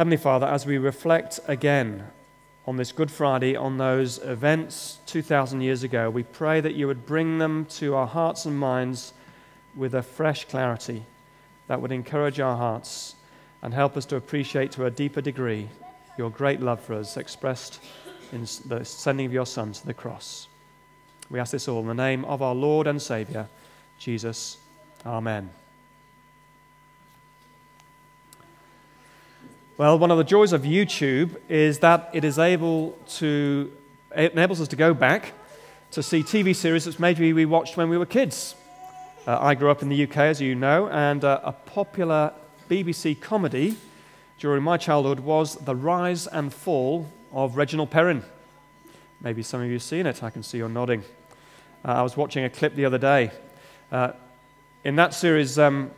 Heavenly Father, as we reflect again on this Good Friday, on those events 2,000 years ago, we pray that you would bring them to our hearts and minds with a fresh clarity that would encourage our hearts and help us to appreciate to a deeper degree your great love for us expressed in the sending of your Son to the cross. We ask this all in the name of our Lord and Saviour, Jesus. Amen. Well, one of the joys of YouTube is that it is able to, it enables us to go back to see TV series that maybe we watched when we were kids. Uh, I grew up in the UK, as you know, and uh, a popular BBC comedy during my childhood was The Rise and Fall of Reginald Perrin. Maybe some of you have seen it. I can see you're nodding. Uh, I was watching a clip the other day. Uh, in that series, um,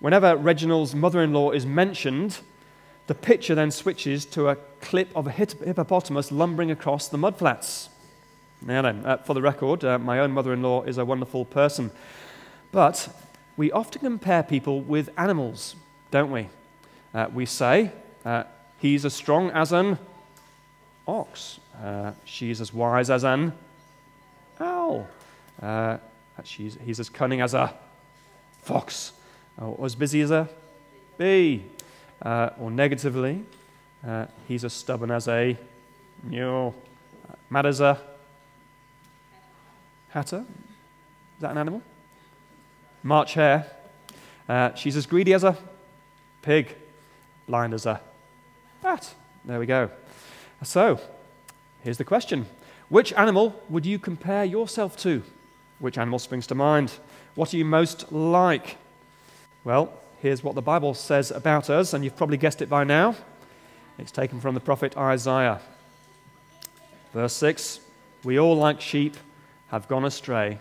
whenever Reginald's mother in law is mentioned, the picture then switches to a clip of a hippopotamus lumbering across the mudflats. Now then, uh, for the record, uh, my own mother in law is a wonderful person. But we often compare people with animals, don't we? Uh, we say, uh, he's as strong as an ox, uh, she's as wise as an owl, uh, he's as cunning as a fox, or as busy as a bee uh, or negatively, uh, he's as stubborn as a mule, mad as a hatter. Is that an animal? March hare. Uh, she's as greedy as a pig, blind as a bat. There we go. So, here's the question Which animal would you compare yourself to? Which animal springs to mind? What are you most like? Well, here's what the Bible says about us, and you've probably guessed it by now. It's taken from the prophet Isaiah. Verse 6 We all, like sheep, have gone astray.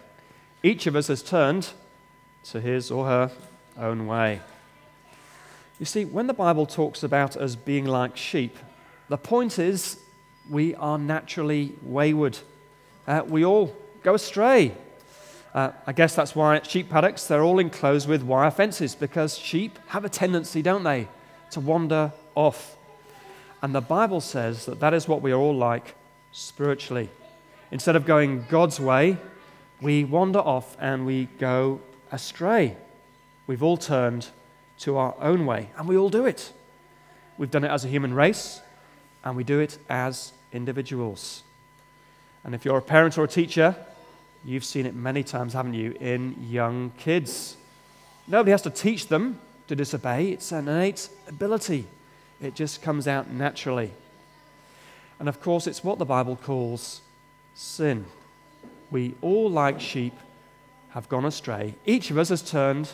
Each of us has turned to his or her own way. You see, when the Bible talks about us being like sheep, the point is we are naturally wayward. Uh, we all go astray. Uh, I guess that's why sheep paddocks, they're all enclosed with wire fences because sheep have a tendency, don't they, to wander off. And the Bible says that that is what we are all like spiritually. Instead of going God's way, we wander off and we go astray. We've all turned to our own way, and we all do it. We've done it as a human race, and we do it as individuals. And if you're a parent or a teacher, You've seen it many times, haven't you, in young kids. Nobody has to teach them to disobey, it's an innate ability. It just comes out naturally. And of course, it's what the Bible calls sin. We all, like sheep, have gone astray. Each of us has turned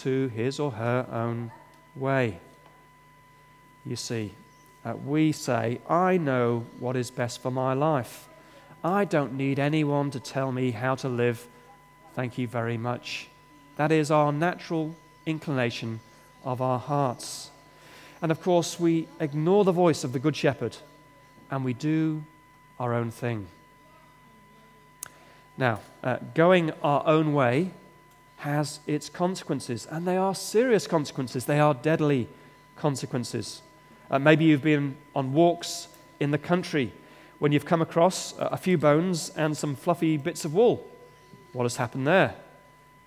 to his or her own way. You see, uh, we say, I know what is best for my life. I don't need anyone to tell me how to live. Thank you very much. That is our natural inclination of our hearts. And of course, we ignore the voice of the Good Shepherd and we do our own thing. Now, uh, going our own way has its consequences, and they are serious consequences. They are deadly consequences. Uh, maybe you've been on walks in the country when you've come across a few bones and some fluffy bits of wool. What has happened there?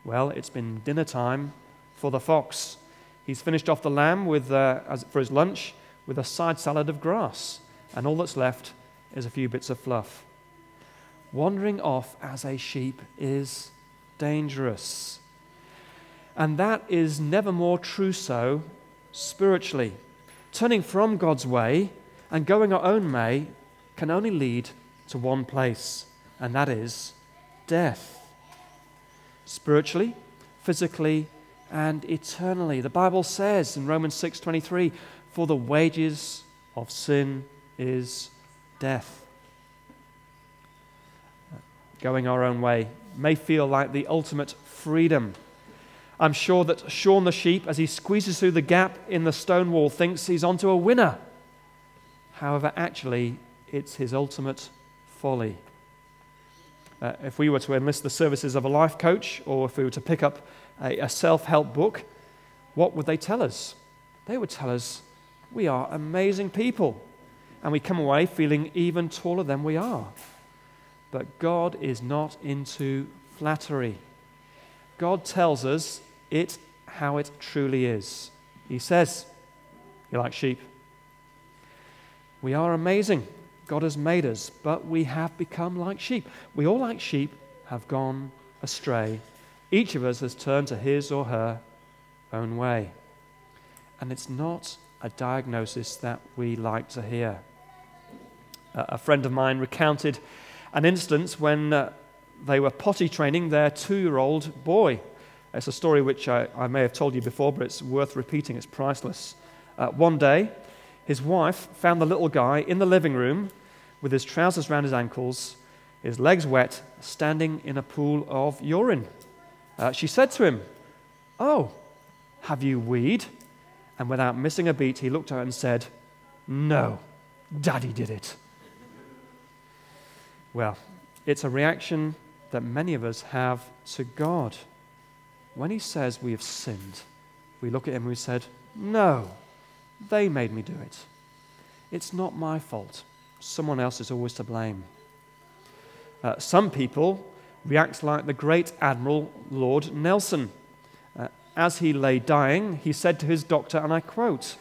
Well, it's been dinner time for the fox. He's finished off the lamb with, uh, as, for his lunch with a side salad of grass, and all that's left is a few bits of fluff. Wandering off as a sheep is dangerous. And that is never more true so spiritually. Turning from God's way and going our own way can only lead to one place, and that is death. Spiritually, physically, and eternally. The Bible says in Romans 6:23, "For the wages of sin is death." Going our own way may feel like the ultimate freedom. I'm sure that Shaun the sheep, as he squeezes through the gap in the stone wall, thinks he's onto a winner. However, actually, it's his ultimate folly. Uh, if we were to enlist the services of a life coach or if we were to pick up a, a self help book, what would they tell us? They would tell us We are amazing people. And we come away feeling even taller than we are. But God is not into flattery. God tells us it how it truly is. He says, You're like sheep. We are amazing. God has made us, but we have become like sheep. We all, like sheep, have gone astray. Each of us has turned to his or her own way. And it's not a diagnosis that we like to hear. A friend of mine recounted an instance when uh, they were potty training their two year old boy. It's a story which I, I, may have told you before, but it's worth repeating. It's priceless. Uh, one day, his wife found the little guy in the living room with his trousers round his ankles, his legs wet, standing in a pool of urine. Uh, she said to him, Oh, have you weed? And without missing a beat, he looked at her and said, No, Daddy did it. Well, it's a reaction that many of us have to God. When He says we have sinned, we look at Him and we said, No, they made me do it. It's not my fault. Someone else is always to blame. Uh, some people react like the great Admiral Lord Nelson. Uh, as he lay dying, he said to his doctor, and I quote,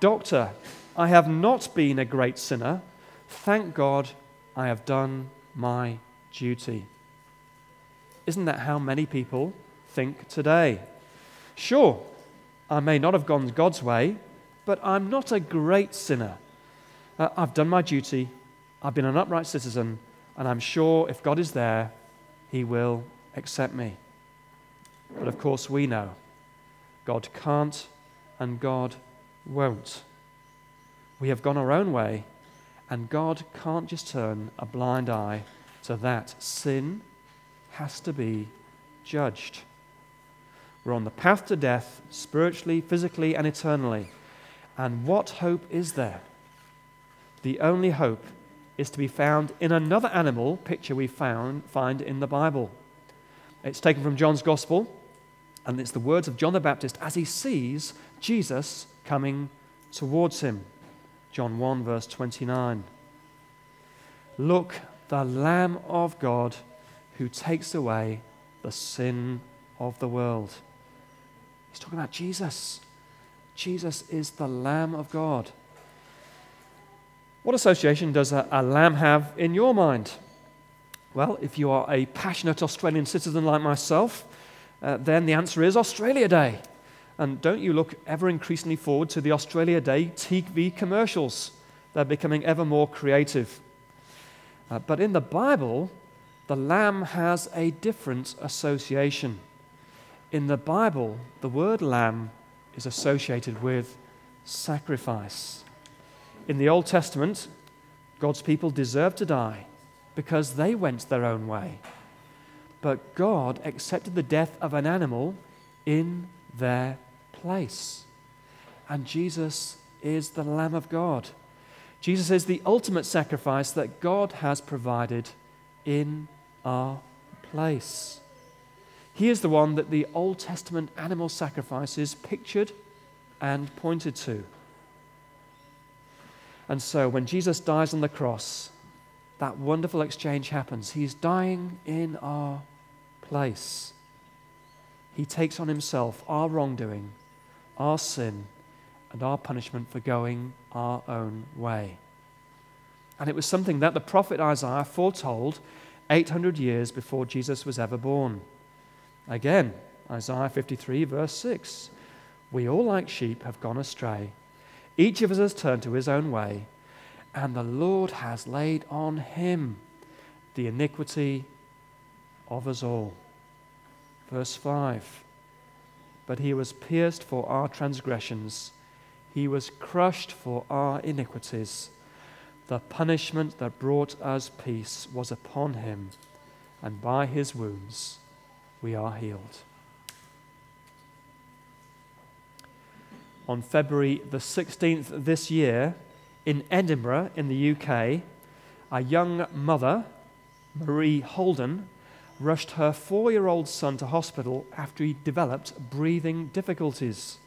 Doctor, I have not been a great sinner. Thank God I have done my duty. Isn't that how many people think today? Sure, I may not have gone God's way, but I'm not a great sinner. Uh, I've done my duty, I've been an upright citizen, and I'm sure if God is there, He will accept me. But of course, we know God can't and God won't. We have gone our own way, and God can't just turn a blind eye to that. Sin has to be judged. We're on the path to death, spiritually, physically, and eternally. And what hope is there? The only hope is to be found in another animal picture we found, find in the Bible. It's taken from John's Gospel, and it's the words of John the Baptist as he sees Jesus coming towards him. John 1, verse 29. Look, the Lamb of God who takes away the sin of the world. He's talking about Jesus. Jesus is the Lamb of God. What association does a, a, lamb have in your mind? Well, if you are a passionate Australian citizen like myself, uh, then the answer is Australia Day. And don't you look ever increasingly forward to the Australia Day TV commercials? They're becoming ever more creative. Uh, but in the Bible, the lamb has a different association. In the Bible, the word lamb is associated with sacrifice. In the Old Testament, God's people deserved to die because they went their own way. But God accepted the death of an animal in their place. And Jesus is the Lamb of God. Jesus is the ultimate sacrifice that God has provided in our place. He is the one that the Old Testament animal sacrifices pictured and pointed to. And so when Jesus dies on the cross, that wonderful exchange happens. He's dying in our place. He takes on himself our wrongdoing, our sin, and our punishment for going our own way. And it was something that the prophet Isaiah foretold 800 years before Jesus was ever born. Again, Isaiah 53, verse 6 We all, like sheep, have gone astray. Each of us has turned to his own way, and the Lord has laid on him the iniquity of us all. Verse 5 But he was pierced for our transgressions he was crushed for our iniquities. The punishment that brought us peace was upon him, and by his wounds we are healed. On February the 16th this year, in Edinburgh, in the UK, a young mother, Marie Holden, rushed her four year old son to hospital after he developed breathing difficulties.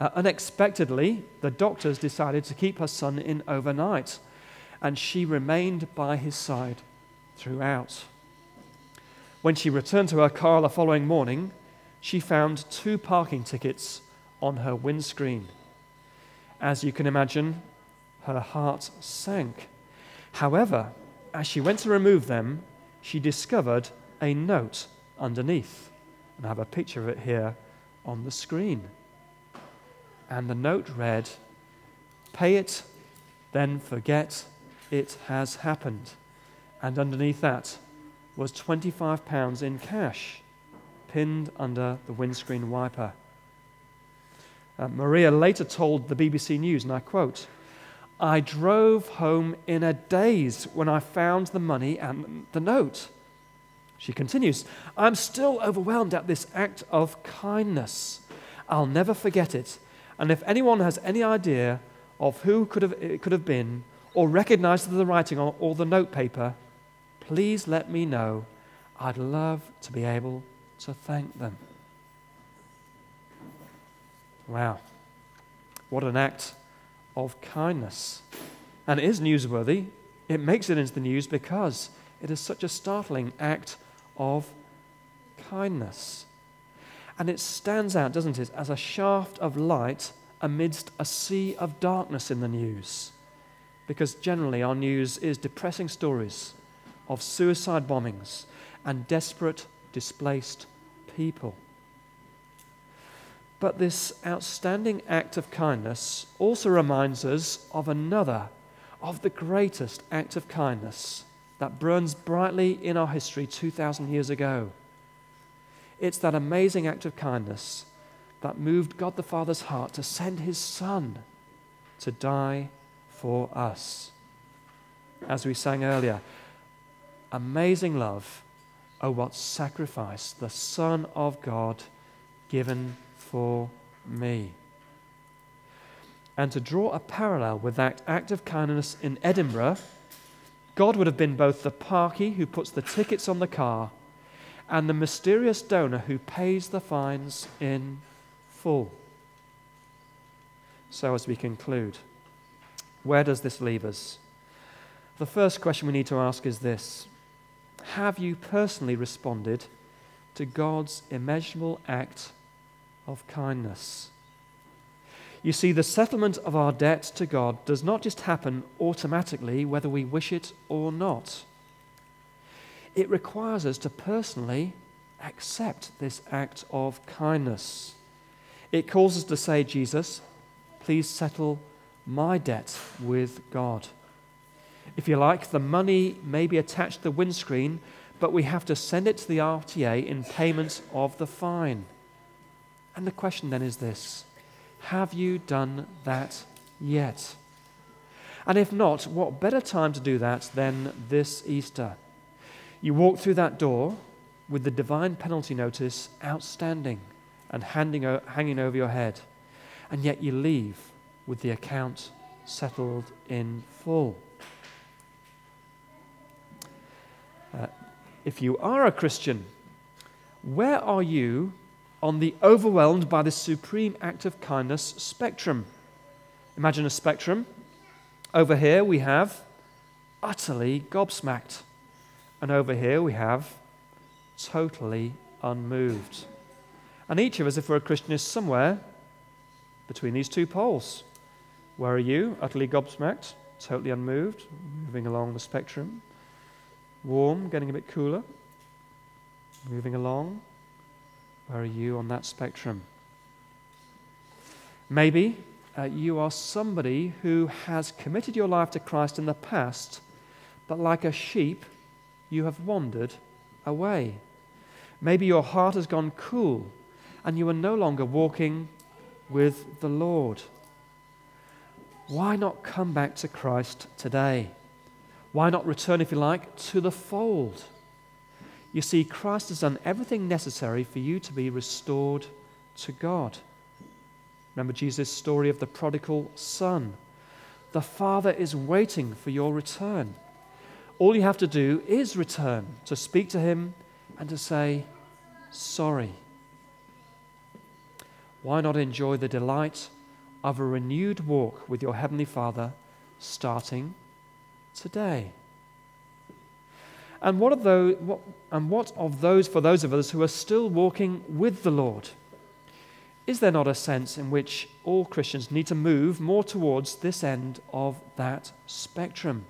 Uh, unexpectedly, the doctors decided to keep her son in overnight, and she remained by his side throughout. When she returned to her car the following morning, she found two parking tickets on her windscreen. As you can imagine, her heart sank. However, as she went to remove them, she discovered a note underneath. And I have a picture of it here on the screen. And the note read, Pay it, then forget it has happened. And underneath that was £25 in cash pinned under the windscreen wiper. Uh, Maria later told the BBC News, and I quote, I drove home in a daze when I found the money and the note. She continues, I'm still overwhelmed at this act of kindness. I'll never forget it. And if anyone has any idea of who could have, it could have been, or recognizes the writing or, or the notepaper, please let me know. I'd love to be able to thank them. Wow. What an act of kindness. And it is newsworthy. It makes it into the news because it is such a startling act of kindness. And it stands out, doesn't it, as a shaft of light amidst a sea of darkness in the news. Because generally our news is depressing stories of suicide bombings and desperate, displaced people. But this outstanding act of kindness also reminds us of another, of the greatest act of kindness that burns brightly in our history 2,000 years ago. It's that amazing act of kindness that moved God the Father's heart to send his Son to die for us. As we sang earlier, amazing love, oh, what sacrifice, the Son of God given for me. And to draw a parallel with that act of kindness in Edinburgh, God would have been both the parkie who puts the tickets on the car and the mysterious donor who pays the fines in full. So, as we conclude, where does this leave us? The first question we need to ask is this Have you personally responded to God's immeasurable act of kindness. You see, the settlement of our debt to God does not just happen automatically, whether we wish it or not. It requires us to personally accept this act of kindness. It calls us to say, Jesus, please settle my debt with God. If you like, the money may be attached to the windscreen, but we have to send it to the RTA in payment of the fine. And the question then is this Have you done that yet? And if not, what better time to do that than this Easter? You walk through that door with the divine penalty notice outstanding and handing, hanging over your head, and yet you leave with the account settled in full. Uh, if you are a Christian, where are you on the overwhelmed by this supreme act of kindness spectrum. Imagine a spectrum. Over here we have utterly gobsmacked. And over here we have totally unmoved. And each of us, if we're a Christian, is somewhere between these two poles. Where are you? Utterly gobsmacked, totally unmoved, moving along the spectrum. Warm, getting a bit cooler, moving along. Where are you on that spectrum? Maybe uh, you are somebody who has committed your life to Christ in the past, but like a sheep, you have wandered away. Maybe your heart has gone cool and you are no longer walking with the Lord. Why not come back to Christ today? Why not return, if you like, to the fold? You see, Christ has done everything necessary for you to be restored to God. Remember Jesus' story of the prodigal son. The Father is waiting for your return. All you have to do is return, to speak to Him and to say, Sorry. why not enjoy the delight of a renewed walk with your Heavenly Father starting today? And what, of those, what, and what of those for those of us who are still walking with the Lord? Is there not a sense in which all Christians need to move more towards this end of that spectrum?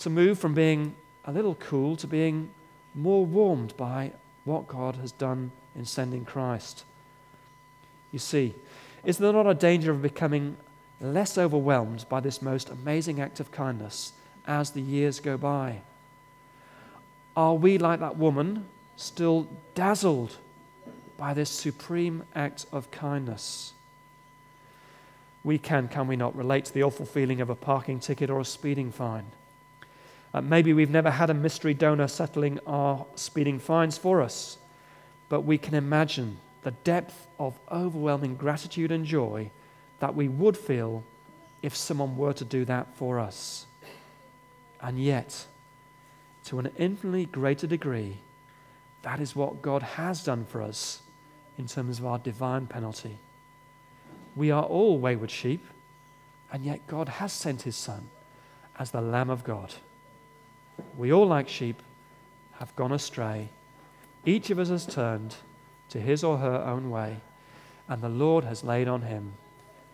To move from being a little cool to being more warmed by what God has done in sending Christ. You see, is there not a danger of becoming less overwhelmed by this most amazing act of kindness as the years go by? Are we, like that woman, still dazzled by this supreme act of kindness? We can, can we not, relate to the awful feeling of a parking ticket or a speeding fine? Uh, maybe we've never had a mystery donor settling our speeding fines for us, but we can imagine the depth of overwhelming gratitude and joy that we would feel if someone were to do that for us. And yet, to an infinitely greater degree, that is what God has done for us in terms of our divine penalty. We are all wayward sheep, and yet God has sent his Son as the Lamb of God. We all, like sheep, have gone astray. Each of us has turned to his or her own way, and the Lord has laid on him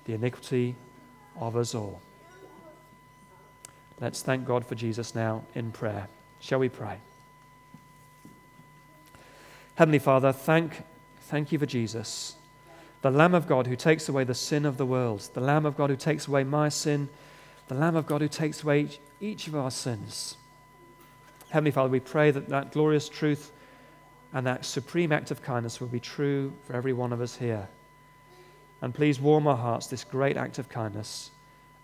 the iniquity of us all. Let's thank God for Jesus now in prayer. Shall we pray? Heavenly Father, thank, thank you for Jesus, the Lamb of God who takes away the sin of the world, the Lamb of God who takes away my sin, the Lamb of God who takes away each of our sins. Heavenly Father, we pray that that glorious truth and that supreme act of kindness will be true for every one of us here. And please warm our hearts, this great act of kindness,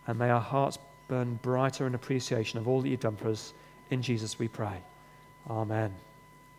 and may our hearts burn brighter in appreciation of all that you've done for us in Jesus, we pray. Amen.